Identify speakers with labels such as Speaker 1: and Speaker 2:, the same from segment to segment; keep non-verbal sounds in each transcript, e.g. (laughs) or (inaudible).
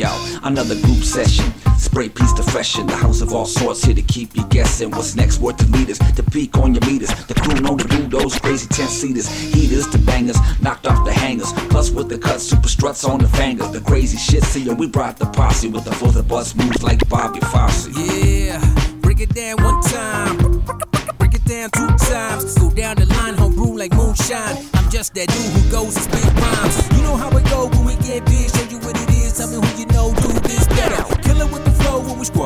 Speaker 1: yo. Another group session. Spray piece to freshen the house of all sorts here to keep you guessing. What's next? Word to leaders to peak on your meters. The crew know to do those crazy 10 seaters. Heaters to bangers, knocked off the hangers. Plus with the cut, super struts on the fingers. The crazy shit, see ya, we brought the posse with the full of bus moves like Bobby Fosse.
Speaker 2: Yeah, break it down one time. Break it down two times. Go down the line, home brew like moonshine. I'm just that dude who goes and spit rhymes.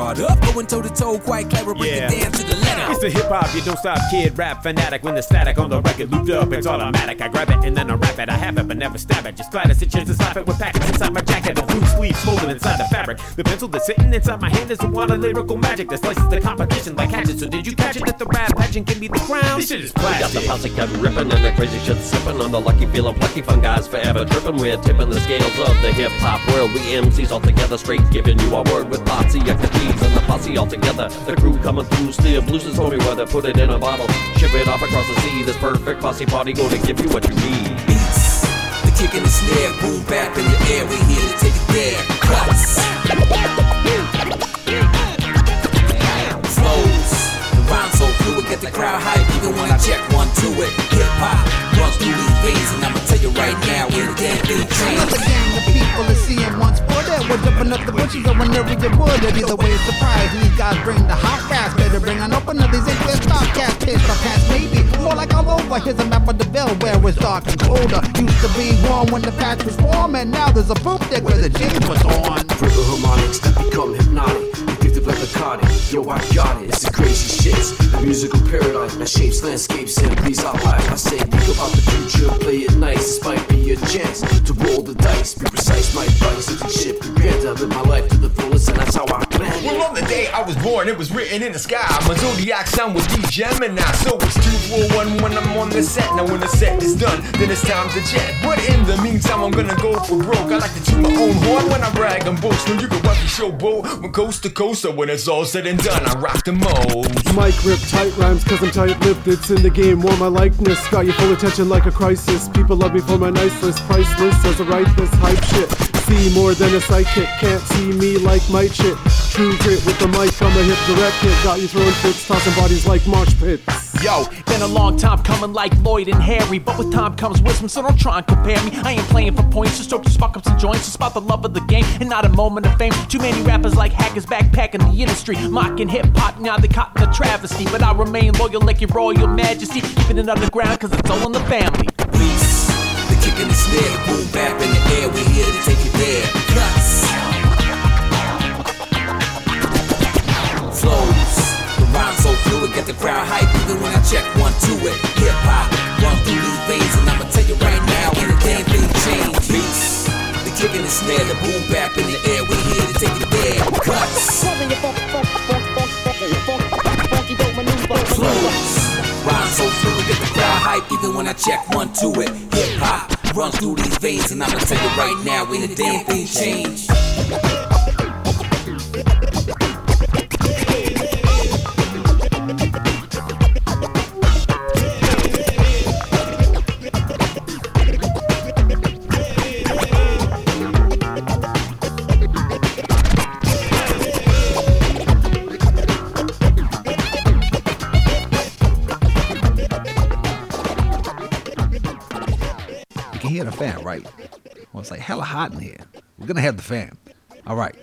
Speaker 2: Squad up. Going toe to toe, quite clever. Break
Speaker 3: Yeah.
Speaker 2: it down to the letter.
Speaker 3: It's a hip hop, you don't stop kid, rap fanatic. When the static on the record looped up, it's automatic. I grab it and then I rap it. I have it, but never stab it. Just glad to sit chance to slap it with packets inside my jacket. The blue sleeve smoldering inside the fabric. The pencil that's sitting inside my hand is a wand of lyrical magic that slices the competition like hatchet. So did you catch it that the rap pageant can be the crown? This shit is
Speaker 4: We got the
Speaker 3: plastic.
Speaker 4: posse cut ripping and the crazy shit sipping on the lucky feeling plucky fun guys forever tripping. We're tipping the scales of the hip hop world. We MCs all together, straight giving you our word with Potsy, Yucca Cheese, and the posse all together. The crew coming through, still blues is homie weather. Put it in a bottle, ship it off across the sea. This perfect posse party gonna give you what you need.
Speaker 2: beats. The kick and the snare, boom bap in the air. We here to take it there. Cuts. Rhyme so fluid, get the crowd hype even when I check one to it. Hip hop runs through these veins, and I'ma tell you right now, ain't a damn thing
Speaker 5: Another
Speaker 2: changed.
Speaker 5: gang of people is seeing once put it. We're jumping up the bushes or whenever you would. It either way, it's surprise. And these guys bring the hot gas. Better bring an opener. These ain't with stock gas. Pitch the pants, maybe. More like all over. Here's a map of the bill where it's dark and colder. Used to be warm when the patch was warm. And now there's a boom deck where the jeans was on.
Speaker 6: Verbal harmonics that become hypnotic. Addictive like narcotic. Yo, I got it. It's the crazy shit. The musical paradigm that shapes landscapes and breathes our life. I say, think about the future, play it nice. This might be a chance to roll the dice. Be precise, my advice. It's a shit prepared to live my life to the fullest, and that's how I
Speaker 7: I was born, it was written in the sky. My zodiac sign was D Gemini, so it's 241 when I'm on the set. Now, when the set is done, then it's time to jet. But in the meantime, I'm gonna go for broke. I like to toot my own horn when I brag and boast. When you can rock the showboat from coast to coast, so when it's all said and done, I rock the most.
Speaker 8: Mic rip tight rhymes cause I'm tight lipped. It's in the game, wore my likeness. Got your full attention like a crisis. People love me for my niceness, priceless as write this hype shit. See more than a sidekick, can't see me like my shit. True grit with the mic, I'm a hip direct hit. Got you throwing fits, tossing bodies like marsh pits.
Speaker 9: Yo, been a long time coming like Lloyd and Harry, but with time comes wisdom, so don't try and compare me. I ain't playing for points, just stroke just fuck ups and joints. It's about the love of the game and not a moment of fame. Too many rappers like hackers backpacking the industry, mocking hip hop. Now they caught in the travesty, but I remain loyal like your royal majesty. Keeping it underground, cause it's all in the family.
Speaker 2: Beats. The kick and the snare, the boom bap in the air. We here to take it there. Cuts. Flows. The rhyme so fluid, get the crowd hype even when I check one to it. Hip hop run through these veins, and I'ma tell you right now, ain't a damn thing changed. Beats. The kick and the snare, the boom bap in the air. We here to take it there. Cuts. Flows. Rhyme so fluid, get the crowd hype even when I check one to it. Hip hop runs through these veins, and I'ma tell you right now, ain't a damn thing changed.
Speaker 10: The fan, right? Well, it's like hella hot in here. We're gonna have the fan. All right.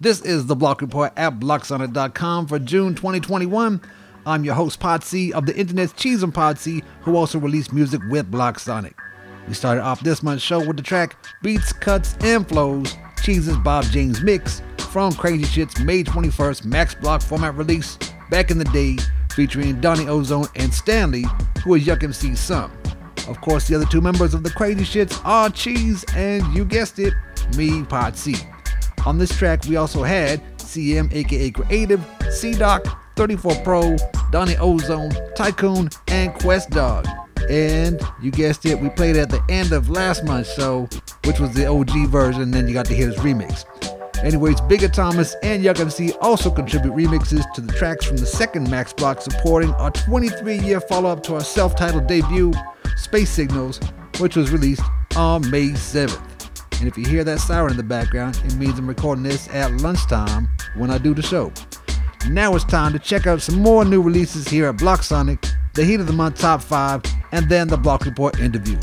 Speaker 10: This is the Block Report at BlockSonic.com for June 2021. I'm your host, Potsy of the internet's Cheese and Potsy, who also released music with Block Sonic. We started off this month's show with the track Beats, Cuts, and Flows, Cheese's Bob James Mix from Crazy Shit's May 21st Max Block format release back in the day, featuring Donnie Ozone and Stanley, who is Yuck MC's son. Of course, the other two members of the Crazy Shits are Cheese and, you guessed it, me, Potsy. On this track, we also had CM, aka Creative, C Doc, 34 Pro, Donnie Ozone, Tycoon, and Quest Dog. And you guessed it, we played at the end of last month's show, which was the OG version, then you got to hear his remix. Anyways, Bigger Thomas and Yuck MC also contribute remixes to the tracks from the second Max Block, supporting our 23 year follow up to our self titled debut, Space Signals, which was released on May 7th. And if you hear that siren in the background, it means I'm recording this at lunchtime when I do the show. Now it's time to check out some more new releases here at Block Sonic, the Heat of the Month Top 5, and then the Block Report interview.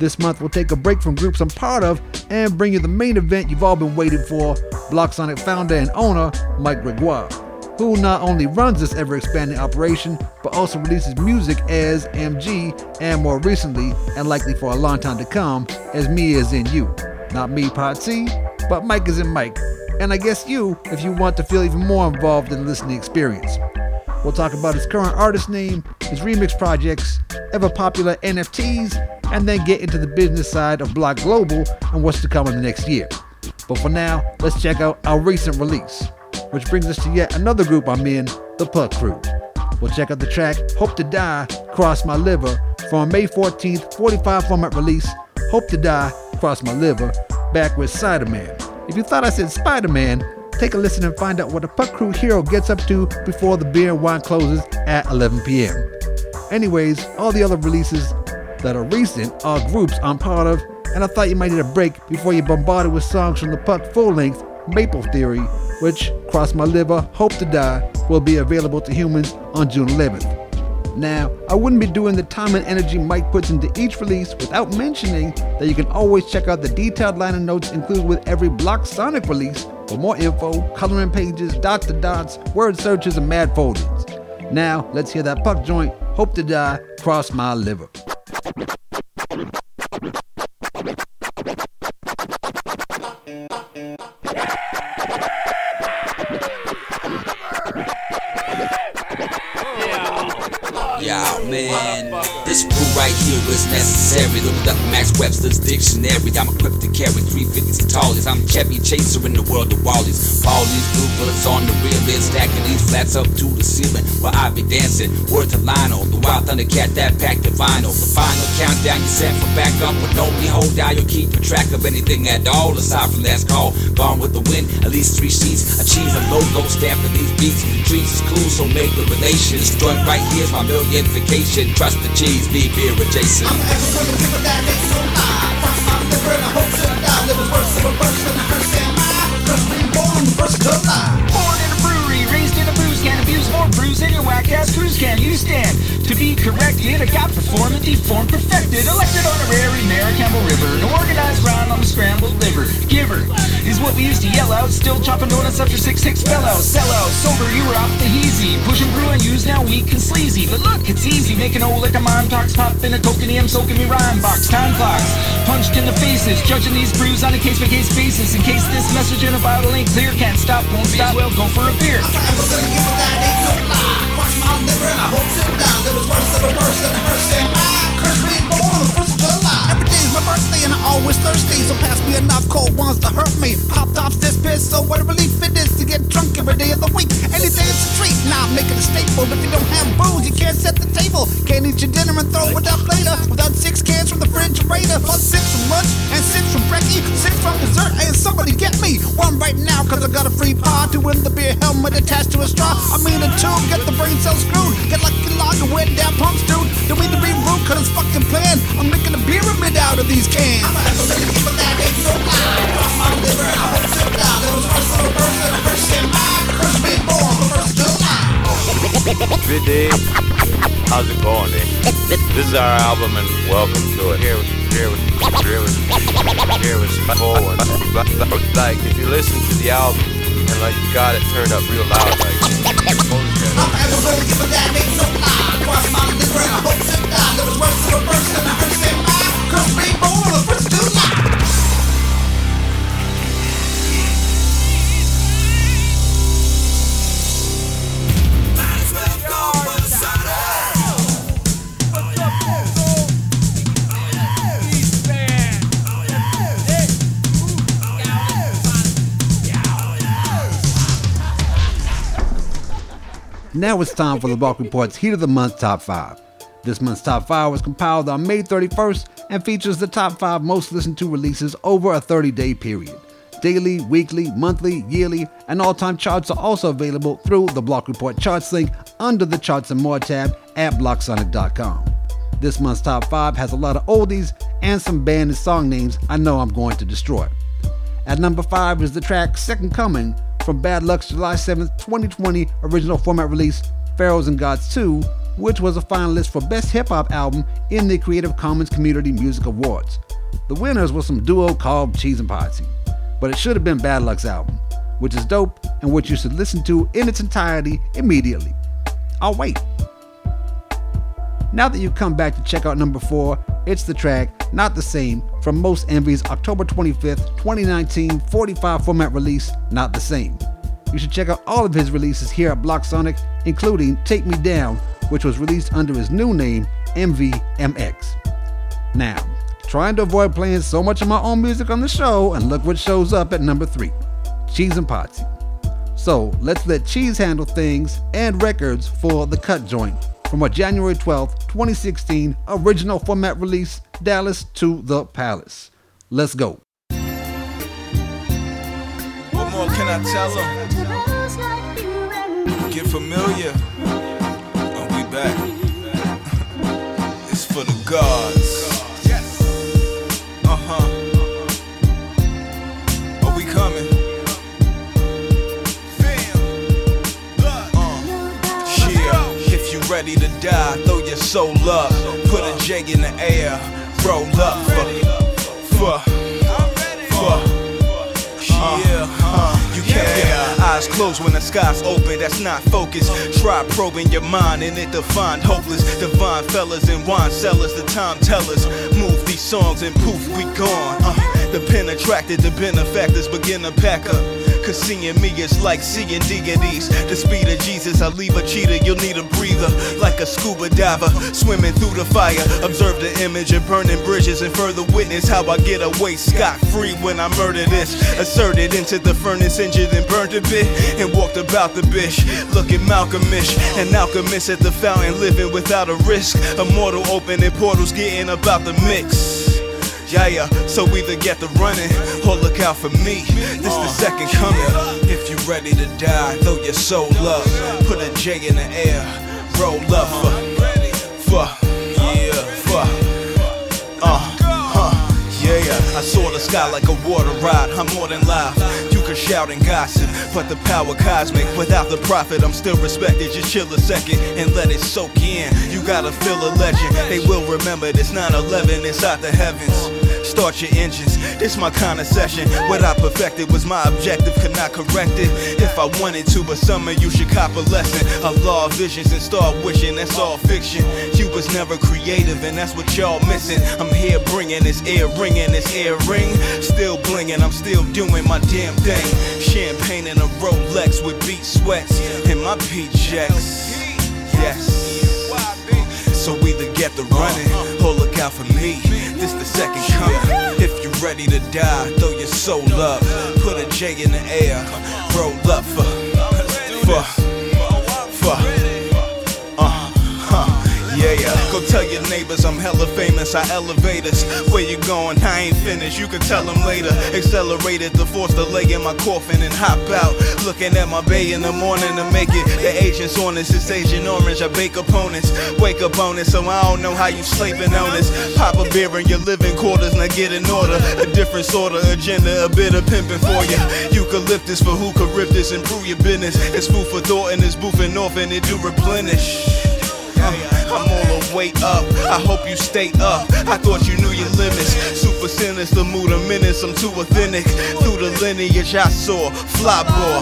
Speaker 10: This month, we'll take a break from groups I'm part of and bring you the main event you've all been waiting for Block Sonic founder and owner, Mike Gregoire, who not only runs this ever expanding operation, but also releases music as MG, and more recently, and likely for a long time to come, as Me Is In You. Not me, Potsy, but Mike is in Mike. And I guess you, if you want to feel even more involved in the listening experience. We'll talk about his current artist name, his remix projects, ever popular NFTs, and then get into the business side of Block Global and what's to come in the next year. But for now, let's check out our recent release, which brings us to yet another group I'm in, the Puck Crew. We'll check out the track Hope to Die, Cross My Liver, from May 14th, 45 format release, Hope to Die, Cross My Liver, back with Cider Man. If you thought I said Spider Man, take a listen and find out what the Puck Crew hero gets up to before the beer and wine closes at 11 p.m. Anyways, all the other releases that are recent are groups I'm part of, and I thought you might need a break before you bombarded with songs from the Puck full length Maple Theory, which, Cross My Liver, Hope to Die, will be available to humans on June 11th. Now, I wouldn't be doing the time and energy Mike puts into each release without mentioning that you can always check out the detailed liner notes included with every Block Sonic release for more info, coloring pages, dot to dots, word searches, and mad foldings. Now, let's hear that puck joint, Hope to Die, Cross My Liver.
Speaker 1: Yeah, man. This brew right here is necessary. Look up Max Webster's dictionary. I'm equipped to carry 350s and tallies. I'm Chevy Chaser in the world of Wallies. Ballies, blue bullets on the rear end, stacking these flats up to the ceiling. While I be dancing, word to Lionel, the wild thundercat that packed the vinyl. The final countdown you set for backup with no hold down. You'll keep track of anything at all aside from that's called Gone with the Wind. At least three sheets, a cheese, a logo stamping these beats. Trees is cool, so make the relations. Joint right here's my millionfication. Trust the cheese, be beer adjacent.
Speaker 5: I'm people that so my liver I hope to die. Worse than a hearse am I. Cause we born the first July.
Speaker 11: More brews than your whack ass cruise can. You stand to be corrected. I got and deformed, perfected. Elected honorary mayor of Campbell River. An organized round on the scrambled liver. Giver is what we used to yell out. Still chopping donuts after 6-6 fell out. Sell out, sober, you were off the heezy. Pushing brew and use now weak and sleazy. But look, it's easy. Making old like a mom talks. Pop in a coke and soaking me rhyme box. Time clocks, punched in the faces. Judging these brews on a case by case basis. In case this message in a bottle ain't clear, can't stop, won't stop. Well, go for a beer.
Speaker 5: My liver and I hope to die. Live is worse of a burst than a hearse am I. Cause we born the first my birthday and I always thirsty. So pass me enough cold ones to hurt me. Pop tops this piss, so what a relief it is to get drunk every day of the week. Anything is a treat, now make it a staple. But if you don't have booze, you can't set the table. Can't eat your dinner and throw it up later. Without six cans from the refrigerator. Plus six from lunch and six from. Six from dessert, cause I got a free pod to win the beer helmet attached to a straw. I mean a tube, get the brain cells screwed. Get lucky lager with down pumps, dude. Don't mean to be rude, cause it's fucking plan. I'm making a pyramid out of these cans. I'm a people that ain't so high. Cross my liver, I hope to die. There was first of a birth and a first in my curse me born the first July.
Speaker 12: Day. How's it going, eh? (laughs) This is our album and welcome to it. Here, here, here, here was forward. Like if you listen to the album and like you got it turned up real loud, like bullshit.
Speaker 10: Now it's time for the Block Report's Heat of the Month Top 5. This month's Top 5 was compiled on May 31st and features the top 5 most listened to releases over a 30 day period. Daily, weekly, monthly, yearly, and all time charts are also available through the Block Report charts link under the Charts and More tab at blocksonic.com. This month's top 5 has a lot of oldies and some band and song names I know I'm going to destroy. At number 5 is the track Second Coming from Bad Luck's July 7th, 2020 original format release Pharaohs and Gods 2, which was a finalist for Best Hip Hop Album in the Creative Commons Community Music Awards. The winners were some duo called Cheese and Potsy, but it should have been Bad Luck's album, which is dope and which you should listen to in its entirety immediately. I'll wait. Now that you've come back to check out number 4, it's the track Not the Same from Most Envy's October 25th, 2019 45 format release, Not the Same. You should check out all of his releases here at Block Sonic, including Take Me Down, which was released under his new name, MVMX. Now, trying to avoid playing so much of my own music on the show, and look what shows up at number 3 Cheese and Potsy. So let's let Cheese handle things and records for The Cut Joint from a January 12th, 2016 original format release, Dallas to the Palace. Let's go.
Speaker 13: What more can I tell them? Get familiar. And we back. it's for the gods. Uh huh. Ready to die, throw your soul up. Put a J in the air, roll up for, for, for. Yeah, uh, you kept your eyes closed when the sky's open. That's not focus. Try probing your mind and it defined hopeless. Divine fellas and wine sellers, the time tellers. Move these songs and poof, we gone. Uh, the pen attracted, the benefactors begin to pack up. Cause seeing me is like seeing deities. The speed of Jesus, I leave a cheetah, you'll need a breather. Like a scuba diver, swimming through the fire. Observe the image of burning bridges and further witness how I get away scot free when I murder this. Asserted into the furnace, injured and burned a bit. And walked about the bitch, Look at Malcolmish, an alchemist at the fountain, living without a risk. A mortal opening portals, getting about the mix. Yeah, yeah, so either get the running or look out for me. This the second coming. If you ready to die, throw your soul up. Put a J in the air, roll up for, for, yeah, for, uh, huh, yeah. yeah. I saw the sky like a water ride. I'm more than live. You can shout and gossip, but the power cosmic. Without the profit, I'm still respected. Just chill a second and let it soak in. You gotta feel a legend. They will remember this 9/11 inside the heavens. Start your engines. This my kind of session. What I perfected was my objective, could not correct it if I wanted to. But some of you should cop a lesson. A law of visions and start wishing. That's all fiction. You was never creative, and that's what y'all missing. I'm here bringing this ear ringing, this ear ring. Still blinging, I'm still doing my damn thing. Champagne and a Rolex with beat sweats and my PJs. Yes. So we either get the running or out for me. This the second coming. If you ready to die, throw your soul up. Put a J in the air, roll up for, for, for. Yeah, yeah. Go tell your neighbors I'm hella famous. I elevate us. Where you going? I ain't finished. You can tell them later. Accelerated the force to lay in my coffin and hop out. Looking at my bay in the morning to make it. The agent's on this. It's Agent Orange. I bake opponents. Wake up on it. So I don't know how you sleeping on this. Pop a beer in your living quarters. Now get in order. A different sort of agenda. A bit of pimping for you. Eucalyptus for who could rip this. Improve your business. It's food for thought and it's boofing off and it do replenish. Uh, I'm on the way up. I hope you stay up. I thought you knew your limits. Super sinister, mood. I'm too authentic. Through the lineage I saw, fly boy.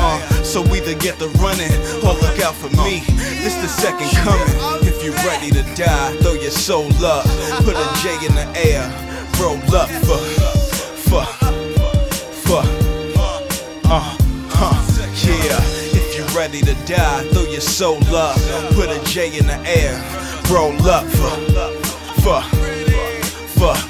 Speaker 13: Uh, so either get the running or look out for me. This the second coming. If you ready to die, throw your soul up. Put a J in the air, roll up for, for, for. Uh, ready to die, throw your soul up. Put a J in the air, roll up. For, for, for,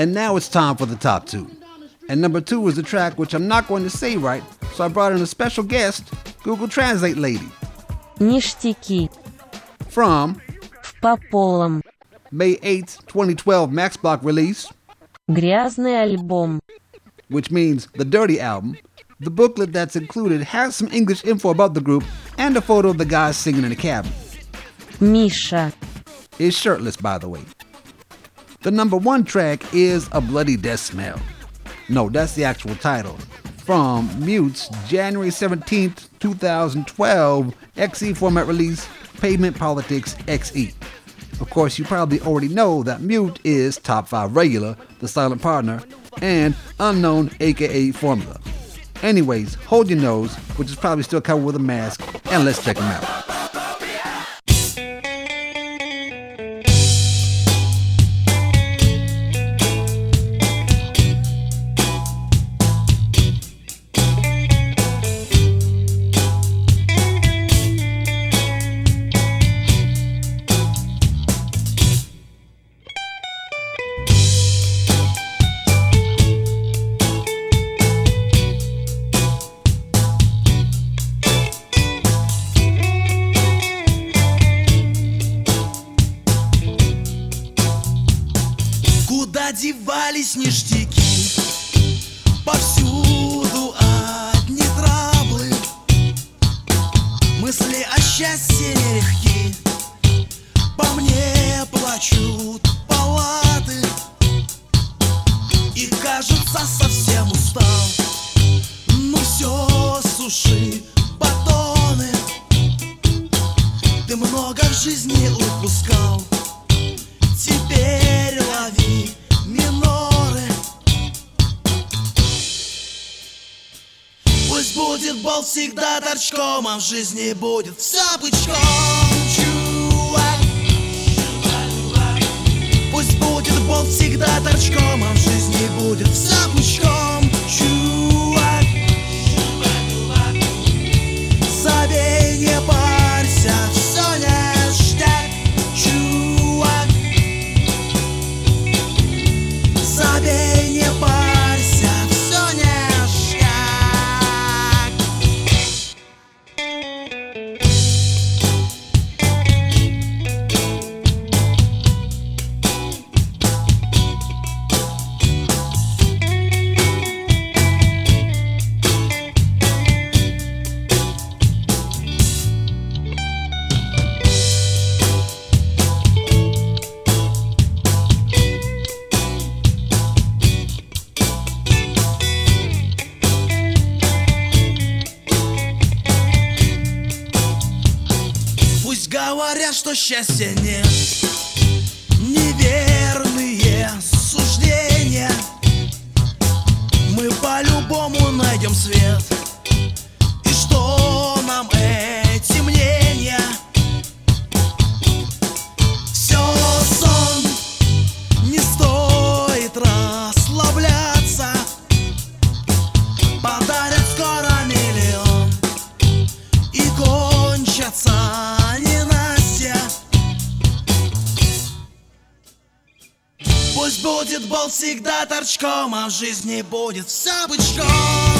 Speaker 10: And now it's time for the top two. And number two is a track which I'm not going to say right, so I brought in a special guest, Google Translate lady,
Speaker 14: Ништяки.
Speaker 10: from
Speaker 14: В по полам.
Speaker 10: May 8th, 2012 Max Block release,
Speaker 14: Грязный альбом.
Speaker 10: which means the Dirty Album. The booklet that's included has some English info about the group and a photo of the guys singing in the cabin.
Speaker 14: Миша.
Speaker 10: Is shirtless, by the way. The number one track is A Bloody Death Smell. No, that's the actual title. From Mute's January 17th, 2012 XE format release, Pavement Politics XE. Of course, you probably already know that Mute is Top 5 Regular, the silent partner, and Unknown aka Formula. Anyways, hold your nose, which is probably still covered with a mask, and let's check them out.
Speaker 15: В жизни будет. Все пучком говорят, что счастья нет. Неверные суждения. Мы по-любому найдем свет торчком, а в жизни будет все бычком,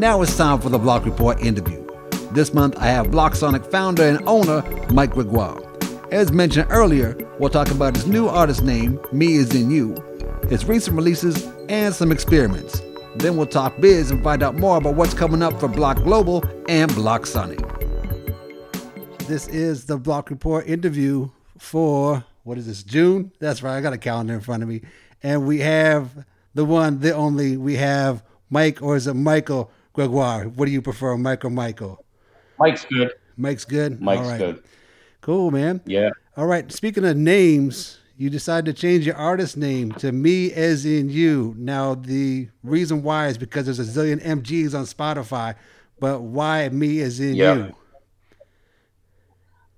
Speaker 10: Now it's time for the Block Report interview. This month I have BlocSonic founder and owner Mike Gregoire. As mentioned earlier, we'll talk about his new artist name, Me As In You, his recent releases, and some experiments. Then we'll talk biz and find out more about what's coming up for Block Global and BlocSonic. This is the Block Report interview for what is this, June? That's right, I got a calendar in front of me. And we have the one, the only, we have Mike, or is it Michael Gregoire? What do you prefer, Mike or Michael?
Speaker 16: Mike's good.
Speaker 10: Mike's good?
Speaker 16: Mike's
Speaker 10: right.
Speaker 16: good.
Speaker 10: Cool, man.
Speaker 16: Yeah.
Speaker 10: All right. Speaking of names, you decided to change your artist name to Me as in You. Now, the reason why is because there's a zillion MGs on Spotify, but why Me as in
Speaker 16: Yeah.
Speaker 10: You?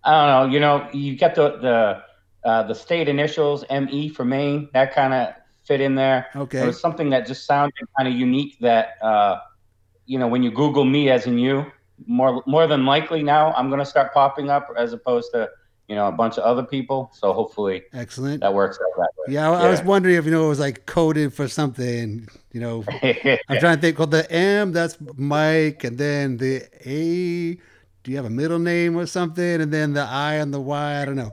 Speaker 16: I don't know. You know, you get the the uh, the state initials ME for Maine. That kind of fit in there.
Speaker 10: Okay.
Speaker 16: It was something that just sounded kind of unique. That uh, you know, when you Google me as in you, more more than likely now I'm gonna start popping up as opposed to you know a bunch of other people. So hopefully
Speaker 10: Excellent.
Speaker 16: that works out that way.
Speaker 10: Yeah, I, I was wondering if you know it was like coded for something. You know, (laughs) I'm trying to think. Well, the M that's Mike, and then the A. Do you have a middle name or something? And then the I and the Y. I don't know.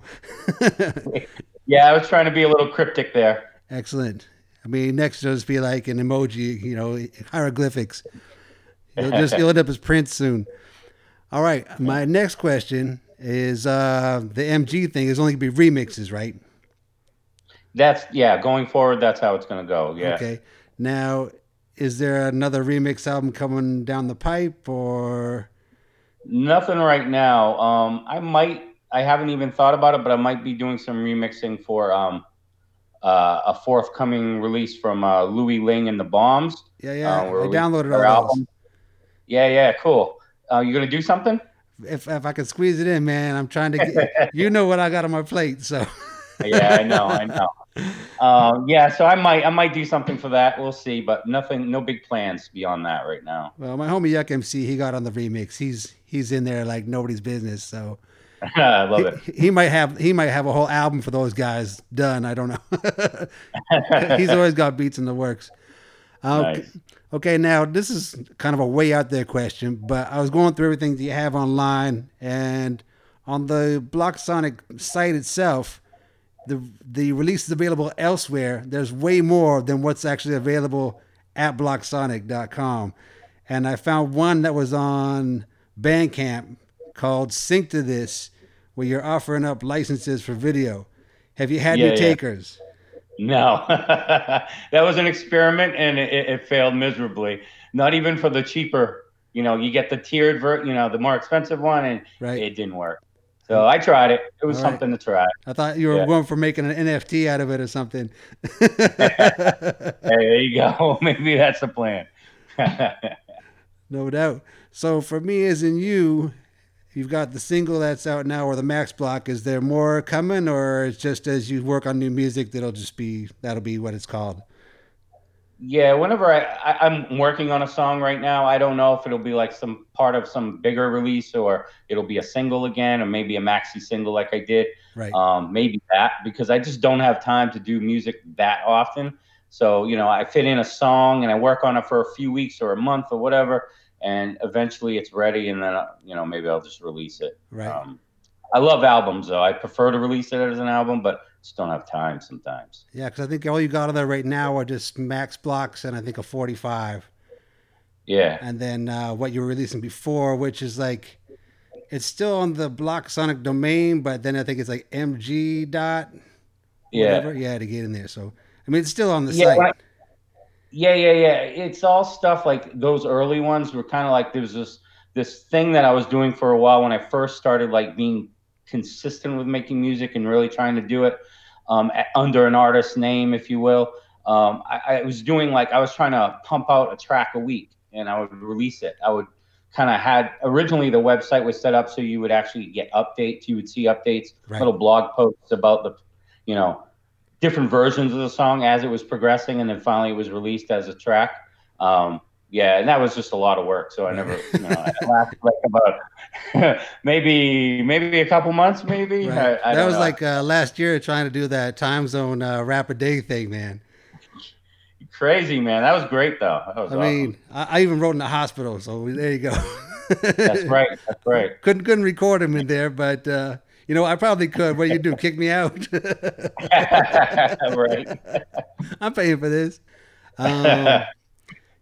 Speaker 10: (laughs)
Speaker 16: Yeah, I was trying to be a little cryptic there.
Speaker 10: Excellent. I mean, next just be like an emoji, you know, hieroglyphics. You'll just you'll end up as Prince soon. All right. My next question is uh the MG thing is only gonna be remixes, right?
Speaker 16: That's yeah. Going forward, that's how it's gonna go. Yeah.
Speaker 10: Okay. Now, is there another remix album coming down the pipe or
Speaker 16: Nothing right now. Um, I might. I haven't even thought about it, but I might be doing some remixing for um, uh, a forthcoming release from uh, Louis Ling and the Bombs.
Speaker 10: Yeah, yeah.
Speaker 16: Uh,
Speaker 10: I downloaded all those.
Speaker 16: Yeah, yeah, cool. Uh, you gonna do something?
Speaker 10: if if I can squeeze it in, man, I'm trying to get (laughs) you know what I got on my plate, so
Speaker 16: yeah, I know, I know. (laughs) Um, yeah, so I might, I might do something for that. We'll see, but nothing, no big plans beyond that right now.
Speaker 10: Well, my homie Yuck MC, he got on the remix. He's he's in there like nobody's business. So (laughs)
Speaker 16: I love it.
Speaker 10: he might have he might have a whole album for those guys done. I don't know. he's always got beats in the works. Uh,
Speaker 16: Nice.
Speaker 10: Okay, now this is kind of a way out there question, but I was going through everything that you have online, and on the BlocSonic site itself, the the release is available elsewhere. There's way more than what's actually available at blocsonic.com. And I found one that was on Bandcamp called Sync to This, where you're offering up licenses for video. Have you had
Speaker 16: Yeah,
Speaker 10: any
Speaker 16: yeah.
Speaker 10: takers?
Speaker 16: No, (laughs) that was an experiment and it, it failed miserably. Not even for the cheaper, you know, you get the tiered, ver- you know, the more expensive one, and it didn't work. So I tried it. It was
Speaker 10: All right.
Speaker 16: something to try.
Speaker 10: I thought you were
Speaker 16: Yeah.
Speaker 10: going for making an NFT out of it or something. (laughs)
Speaker 16: Hey, there you go. (laughs) Maybe that's the plan.
Speaker 10: No doubt. So for me, as in you, you've got the single that's out now, or the Max Block. Is there more coming, or it's just as you work on new music, that'll just be that'll be what it's called?
Speaker 16: Yeah, whenever I, I I'm working on a song right now, I don't know if it'll be like some part of some bigger release or it'll be a single again or maybe a maxi single like I did.
Speaker 10: Right.
Speaker 16: Um, maybe that because I just don't have time to do music that often. So you know, I fit in a song and I work on it for a few weeks or a month or whatever, and eventually it's ready, and then uh, you know maybe I'll just release it.
Speaker 10: Right.
Speaker 16: Um, I love albums though. I prefer to release it as an album, but just don't have time sometimes.
Speaker 10: Yeah, because I think all you got on there right now are just Max Blocks and I think a 45.
Speaker 16: Yeah.
Speaker 10: And then uh, what you were releasing before, which is like, it's still on the BlocSonic domain, but then I think it's like MG dot.
Speaker 16: Yeah.
Speaker 10: Whatever. Yeah, to get in there. So, I mean, it's still on the
Speaker 16: Yeah,
Speaker 10: site.
Speaker 16: Yeah, yeah, yeah. It's all stuff like those early ones were kind of like there was this this thing that I was doing for a while when I first started like being consistent with making music and really trying to do it um, a- under an artist name, if you will. Um, I, I was doing like I was trying to pump out a track a week and I would release it. I would kind of had originally the website was set up so you would actually get updates. You would see updates,
Speaker 10: Right.
Speaker 16: little blog posts about the, you know, different versions of the song as it was progressing, and then finally it was released as a track. Um, yeah, and that was just a lot of work. So I never, you know, it (laughs) lasted like about (laughs) maybe maybe a couple months, maybe.
Speaker 10: Right.
Speaker 16: I, I
Speaker 10: that was
Speaker 16: know.
Speaker 10: like uh, last year trying to do that time zone uh, rapid day thing, man.
Speaker 16: Crazy man, that was great though. That was
Speaker 10: I
Speaker 16: awesome.
Speaker 10: mean, I, I even wrote in the hospital, so there you go.
Speaker 16: that's right. That's (laughs) right.
Speaker 10: couldn't couldn't record him in there, but uh, you know I probably could. What do you do? Kick me out? (laughs)
Speaker 16: right.
Speaker 10: I'm paying for this. Um,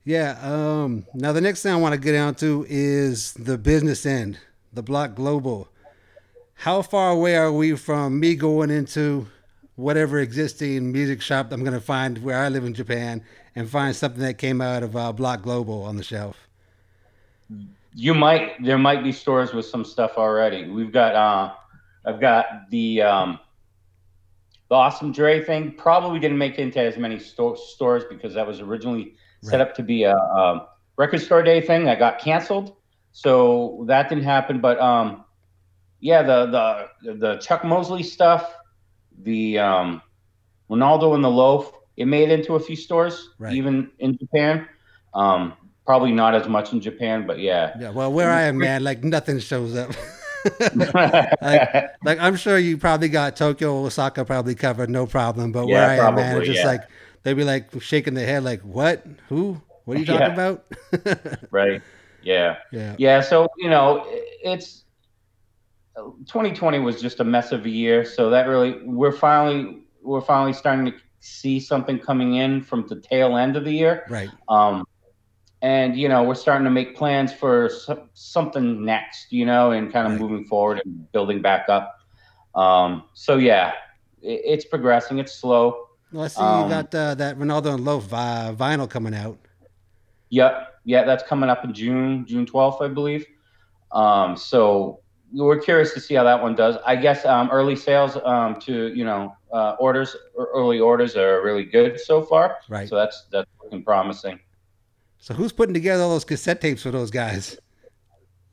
Speaker 10: yeah. Um, now the next thing I want to get down to is the business end, the Block Global. How far away are we from me going into whatever existing music shop I'm going to find where I live in Japan and find something that came out of uh, Block Global on the shelf?
Speaker 16: You might there might be stores with some stuff already. We've got uh I've got the um the awesome Dre thing probably didn't make it into as many sto- stores because that was originally set up to be a, um record store day thing that got canceled. So that didn't happen. But um, yeah, the the the Chuck Mosley stuff, the um, Ronaldo and the Loaf, it made it into a few stores, even in Japan. Um, probably not as much in Japan, but yeah.
Speaker 10: Yeah, well, where I am, (laughs) man, like nothing shows up. (laughs) (laughs) like, (laughs) like I'm sure you probably got Tokyo, Osaka probably covered, no problem. But where
Speaker 16: Yeah,
Speaker 10: I am, man, it's just
Speaker 16: yeah.
Speaker 10: like they'd be like shaking their head, like, "What? Who? What are you (laughs) talking
Speaker 16: Yeah.
Speaker 10: about?"
Speaker 16: right. Yeah.
Speaker 10: Yeah.
Speaker 16: Yeah. So you know, it's 2020 was just a mess of a year. So that really, we're finally we're finally starting to see something coming in from the tail end of the year.
Speaker 10: Right.
Speaker 16: Um, and you know, we're starting to make plans for so- something next. You know, and kind of moving forward and building back up. Um, so yeah, it, it's progressing. It's slow.
Speaker 10: Well, I see
Speaker 16: Um,
Speaker 10: you got uh, that Ronaldo and Loaf uh, vinyl coming out.
Speaker 16: Yep. Yeah, that's coming up in June, June 12th, I believe. Um, so we're curious to see how that one does. I guess um, early sales um, to you know uh, orders, early orders are really good so far.
Speaker 10: Right.
Speaker 16: So that's that's looking promising.
Speaker 10: So who's putting together all those cassette tapes for those guys?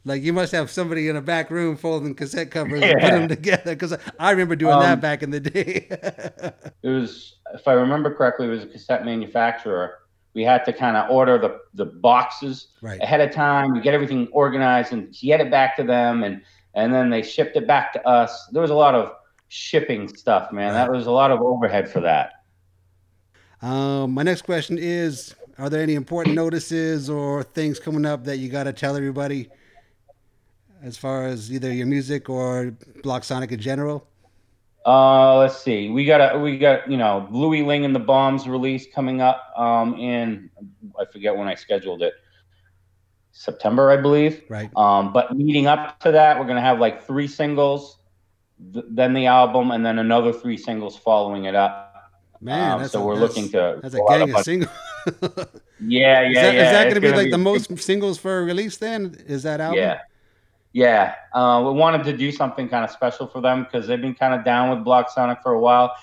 Speaker 10: Like you must have somebody in a back room folding cassette covers and putting
Speaker 16: Yeah.
Speaker 10: them together. Because I remember doing that
Speaker 16: Um,
Speaker 10: back in the day. (laughs)
Speaker 16: It was, if I remember correctly, it was a cassette manufacturer. We had to kind of order the the boxes
Speaker 10: Right.
Speaker 16: ahead of time. You get everything organized and get it back to them, and and then they shipped it back to us. There was a lot of shipping stuff, man. That was a lot of overhead for that.
Speaker 10: Um, my next question is: Are there any important notices or things coming up that you got to tell everybody, as far as either your music or BlocSonic in general?
Speaker 16: Uh, let's see. We got a we got you know Louis Ling and the Bombs release coming up um in I forget when I scheduled it. September, I believe.
Speaker 10: Right.
Speaker 16: Um, but leading up to that, we're gonna have like three singles, th- then the album, and then another three singles following it up.
Speaker 10: Man,
Speaker 16: Um,
Speaker 10: that's
Speaker 16: so
Speaker 10: a,
Speaker 16: we're
Speaker 10: that's-
Speaker 16: looking to
Speaker 10: That's a gang of singles. (laughs)
Speaker 16: Yeah, yeah,
Speaker 10: is that,
Speaker 16: yeah.
Speaker 10: Is that going to be like
Speaker 16: be
Speaker 10: the most singles for a release? Then is that album?
Speaker 16: Yeah. Yeah. Uh, we wanted to do something kind of special for them because they've been kind of down with BlocSonic for a while,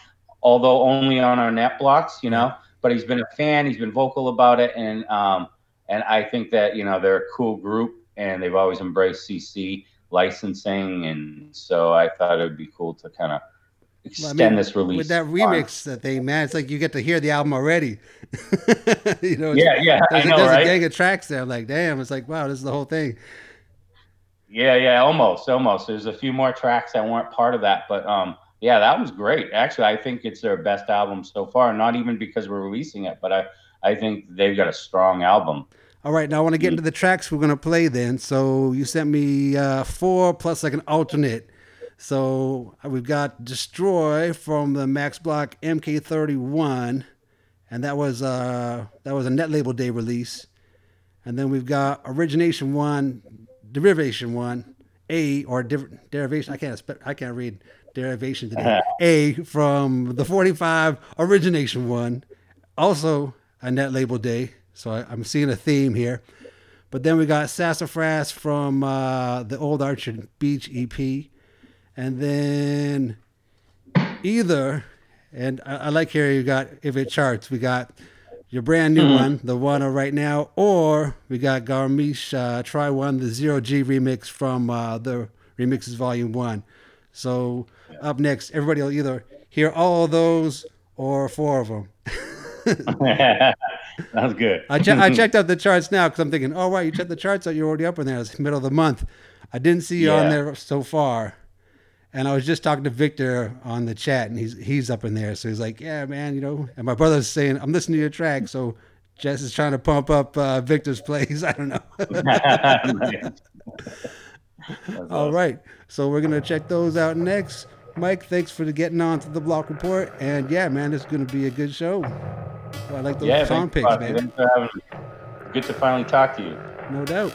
Speaker 16: although only on our net blocks, you know. But he's been a fan, he's been vocal about it, and um, and I think that, you know, they're a cool group and they've always embraced CC licensing. And so I thought it would be cool to kind of
Speaker 10: Well, I
Speaker 16: extend
Speaker 10: mean,
Speaker 16: this release.
Speaker 10: with that remix that they man. It's like you get to hear the album already. (laughs) you know,
Speaker 16: Yeah, yeah, I
Speaker 10: There's, a-
Speaker 16: know,
Speaker 10: there's
Speaker 16: right?
Speaker 10: a gang of tracks there. I'm like, damn, it's like wow, this is the whole thing.
Speaker 16: Yeah, yeah, almost, almost. There's a few more tracks that weren't part of that, but um, yeah, that was great. Actually, I think it's their best album so far. Not even because we're releasing it, but I, I think they've got a strong album.
Speaker 10: All right, now I want to
Speaker 16: Mm.
Speaker 10: get into the tracks we're gonna play. Then, so you sent me uh, four plus like an alternate. So we've got "Destroy" from the Max Block MK31, and that was uh that was a net label day release. And then we've got "Origination One," "Derivation One," A or derivation. I can't I can't read derivation today. (laughs) A from the 45 "Origination One," also a net label day. So I, I'm seeing a theme here. But then we got Sassafras from uh, the Old Orchard Beach EP. And then either, and I, I like here you got, if it charts, we got your brand new
Speaker 16: Mhm.
Speaker 10: one, the one right now, or we got Garmish uh, Try One, the Zero G remix from uh, the Remixes Volume 1. So up next, everybody will either hear all of those or four of them.
Speaker 16: That's (laughs) good.
Speaker 10: I, che- I (laughs) checked out the charts now because I'm thinking, oh, right, you checked the charts out. You're already up in there. It's middle of the month. I didn't see you on there so far. And I was just talking to Victor on the chat, and he's he's up in there, so he's like, "Yeah, man, you know." And my brother's saying, "I'm listening to your track," so Jess is trying to pump up uh, Victor's plays. (laughs) I don't know. (laughs) All right, so we're gonna check those out next. Mike, thanks for getting on to the Block Report, and yeah, man, it's gonna be a good show. I like those
Speaker 16: yeah,
Speaker 10: song picks, man.
Speaker 16: Thanks for having me. Good to finally talk to you.
Speaker 10: No doubt.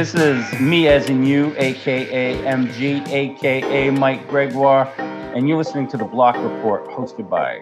Speaker 16: This is me as in you, aka MG, aka Mike Gregoire, and you're listening to the Block Report hosted by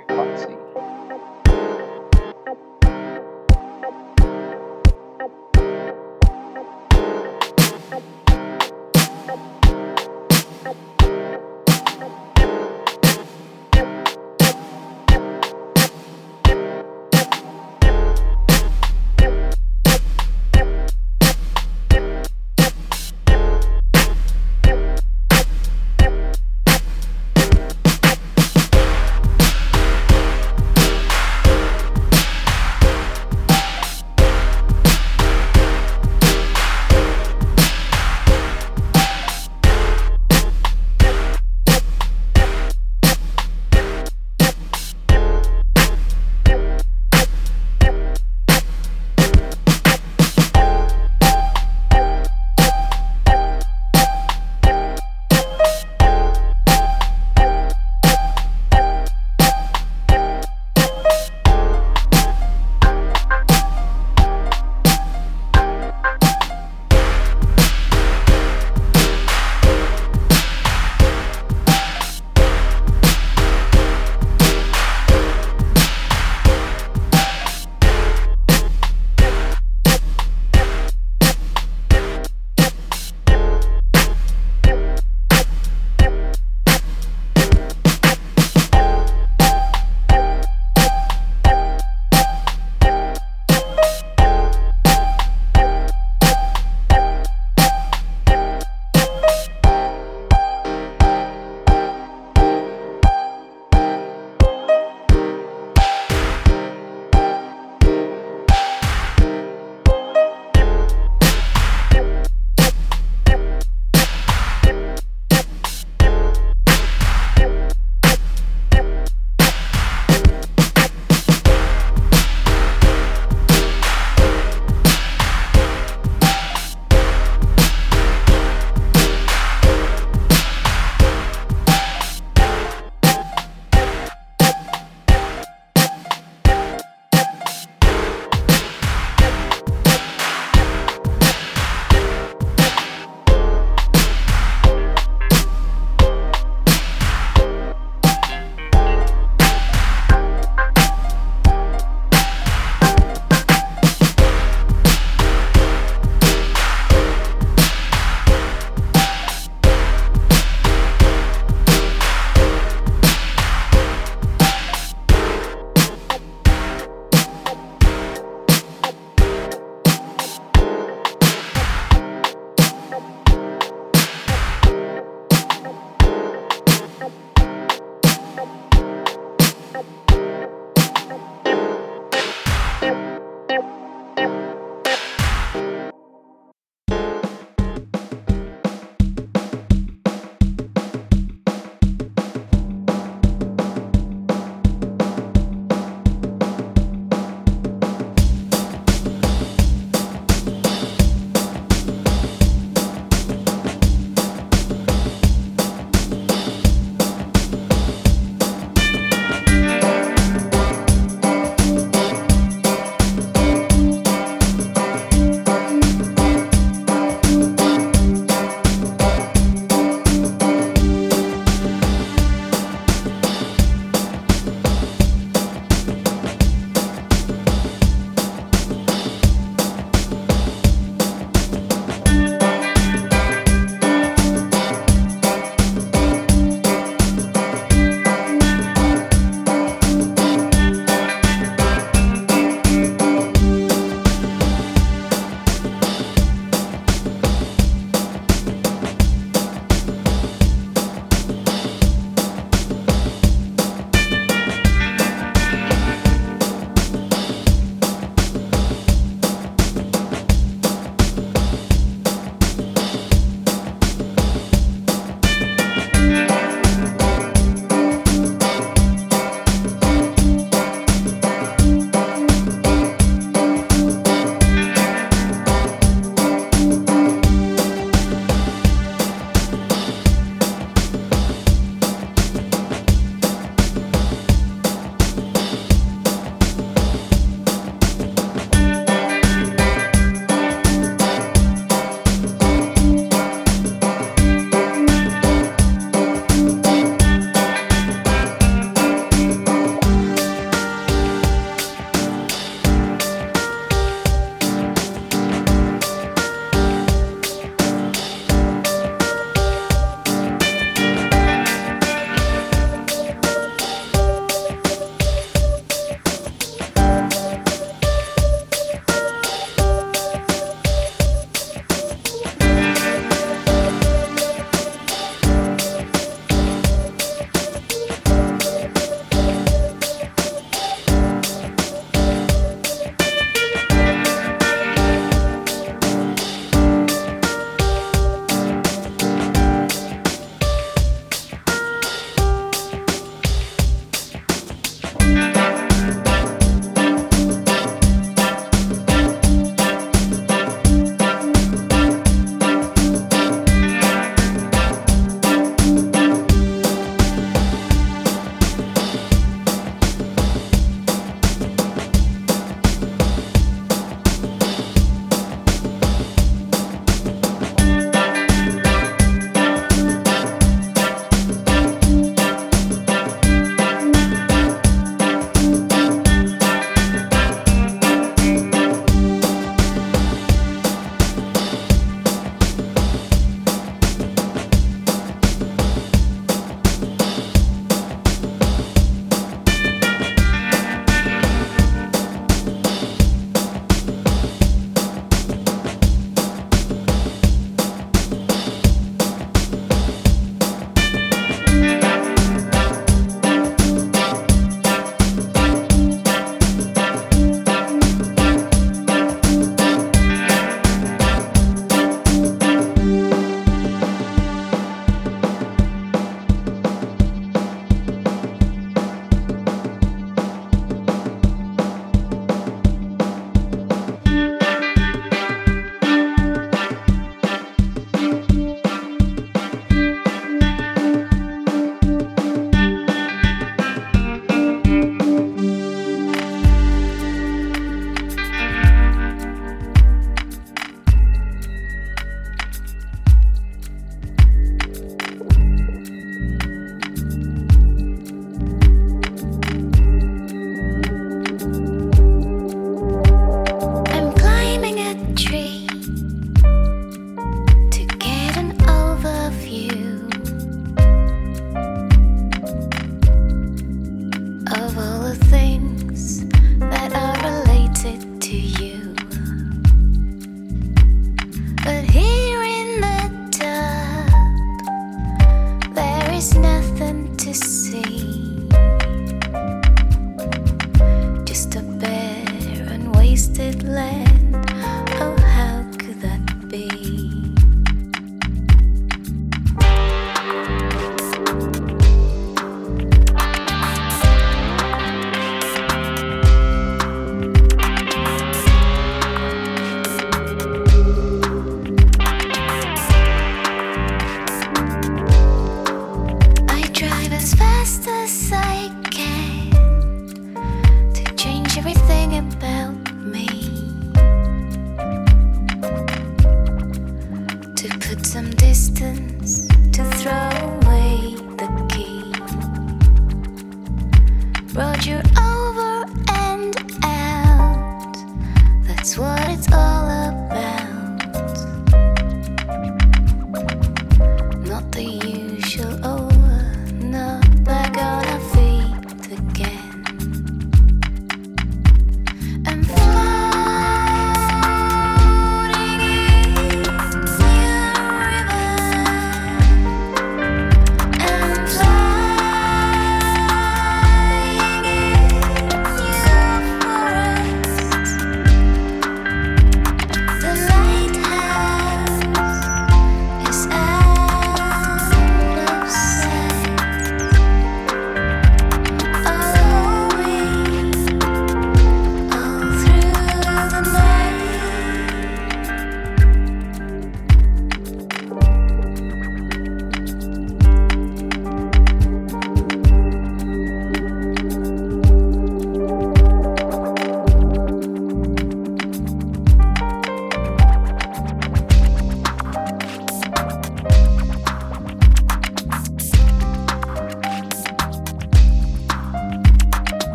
Speaker 16: Foxy.
Speaker 17: Roger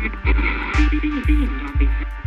Speaker 17: ビビビビンロンビ
Speaker 10: ン。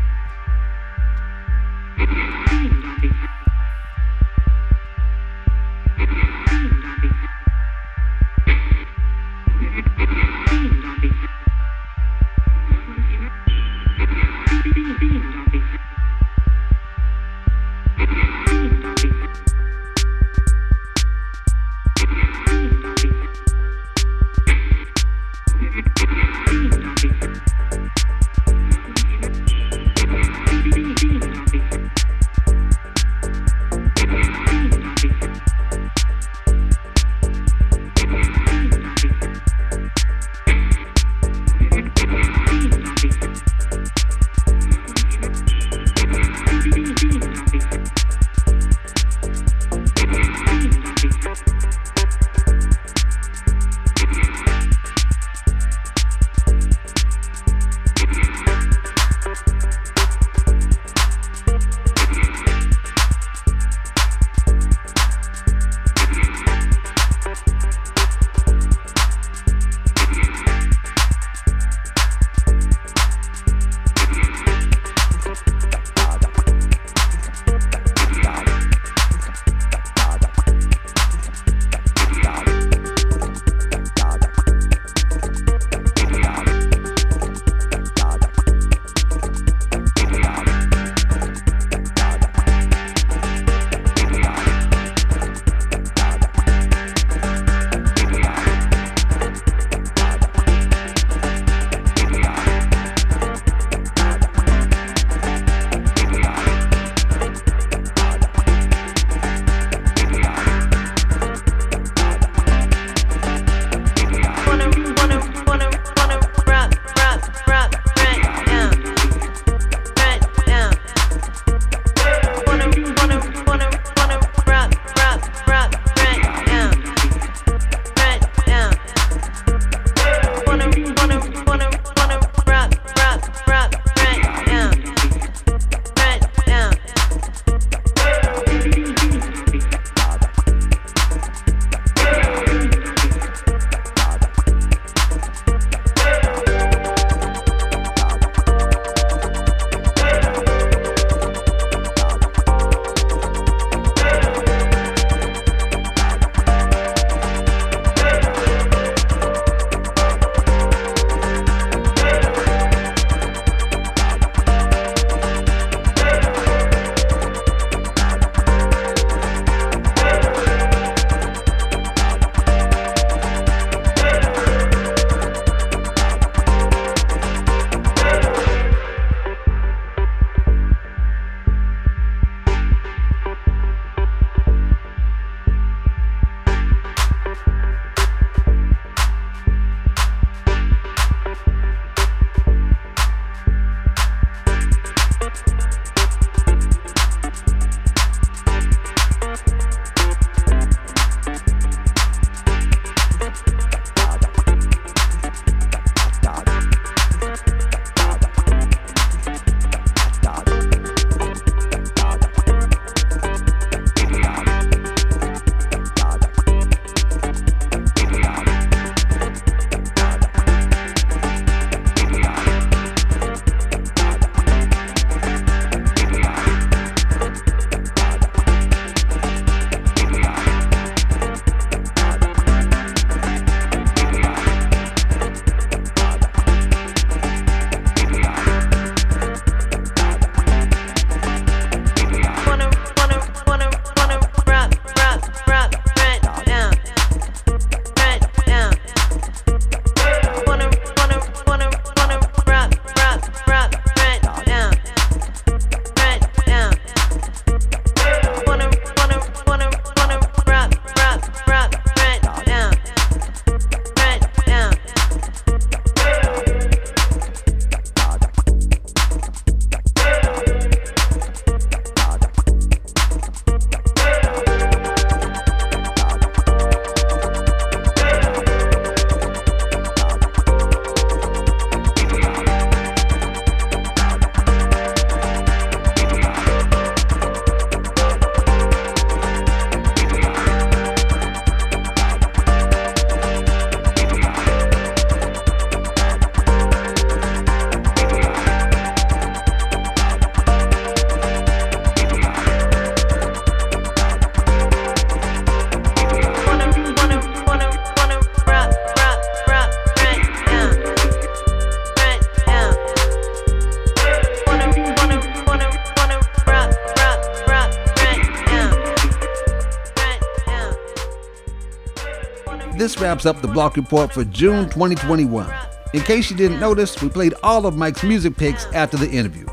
Speaker 10: Wraps up the Block Report for June 2021. In case you didn't notice, we played all of Mike's music picks after the interview.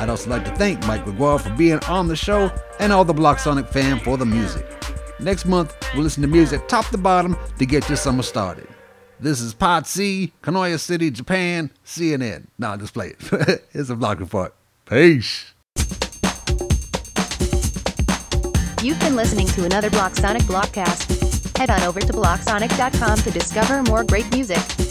Speaker 10: I'd also like to thank Mike McGuire for being on the show and all the BlocSonic fam for the music. Next month, we'll listen to music top to bottom to get your summer started. This is Potsy, Kanoya City, Japan, CNN. Nah, just play it. (laughs) it's a Block Report. Peace.
Speaker 18: You've been listening to another BlocSonic Blockcast. Head on over to blocsonic.com to discover more great music.